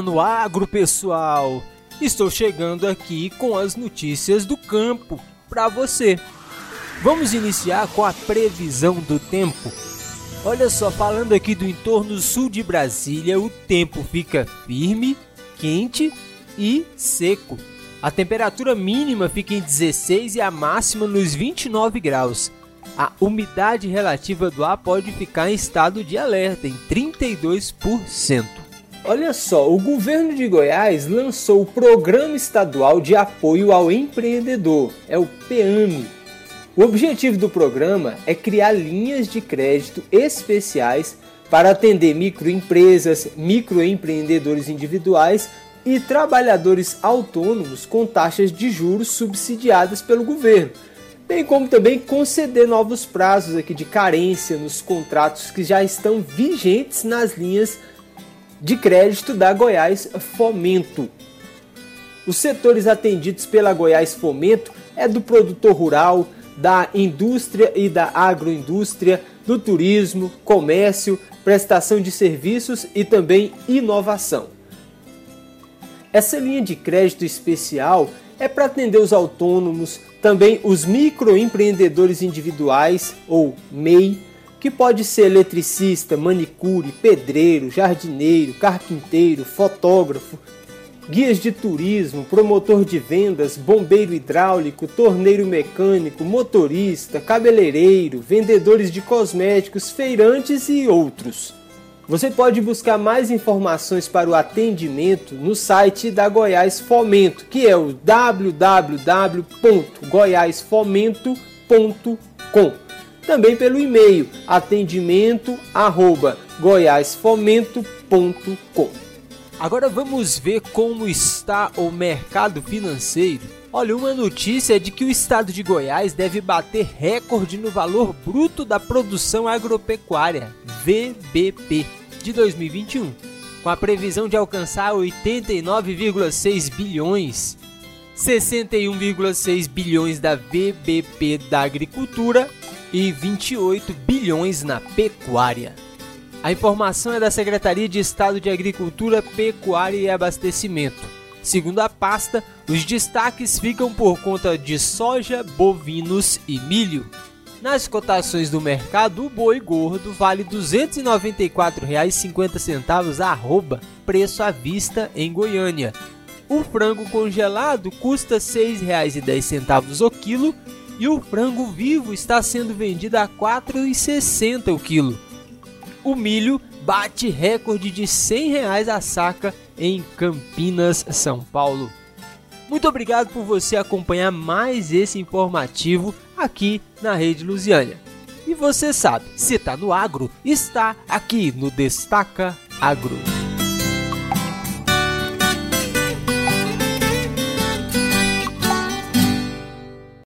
No agro, pessoal. Estou chegando aqui com as notícias do campo para você. Vamos iniciar com a previsão do tempo. Olha só, falando aqui do entorno sul de Brasília, o tempo fica firme, quente e seco. A temperatura mínima fica em 16 e a máxima nos 29 graus. A umidade relativa do ar pode ficar em estado de alerta, em 32%. Olha só, o governo de Goiás lançou o Programa Estadual de Apoio ao Empreendedor, é o PEAME. O objetivo do programa é criar linhas de crédito especiais para atender microempresas, microempreendedores individuais e trabalhadores autônomos com taxas de juros subsidiadas pelo governo, bem como também conceder novos prazos aqui de carência nos contratos que já estão vigentes nas linhas de crédito da Goiás Fomento. Os setores atendidos pela Goiás Fomento é do produtor rural, da indústria e da agroindústria, do turismo, comércio, prestação de serviços e também inovação. Essa linha de crédito especial é para atender os autônomos, também os microempreendedores individuais ou MEI, que pode ser eletricista, manicure, pedreiro, jardineiro, carpinteiro, fotógrafo, guias de turismo, promotor de vendas, bombeiro hidráulico, torneiro mecânico, motorista, cabeleireiro, vendedores de cosméticos, feirantes e outros. Você pode buscar mais informações para o atendimento no site da Goiás Fomento, que é o www.goiasfomento.com também pelo e-mail atendimento@goiasfomento.com. Agora vamos ver como está o mercado financeiro. Olha, uma notícia é de que o estado de Goiás deve bater recorde no valor bruto da produção agropecuária, VBP, de 2021, com a previsão de alcançar 89,6 bilhões 61,6 bilhões da VBP da agricultura e 28 bilhões na pecuária. A informação é da Secretaria de Estado de Agricultura, Pecuária e Abastecimento. Segundo a pasta, os destaques ficam por conta de soja, bovinos e milho. Nas cotações do mercado, o boi gordo vale R$ 294,50 arroba, preço à vista em Goiânia. O frango congelado custa R$ 6,10 o quilo e o frango vivo está sendo vendido a R$ 4,60 o quilo. O milho bate recorde de 100 reais a saca em Campinas, São Paulo. Muito obrigado por você acompanhar mais esse informativo aqui na Rede Lusiânia. E você sabe, se está no agro, está aqui no Destaca Agro.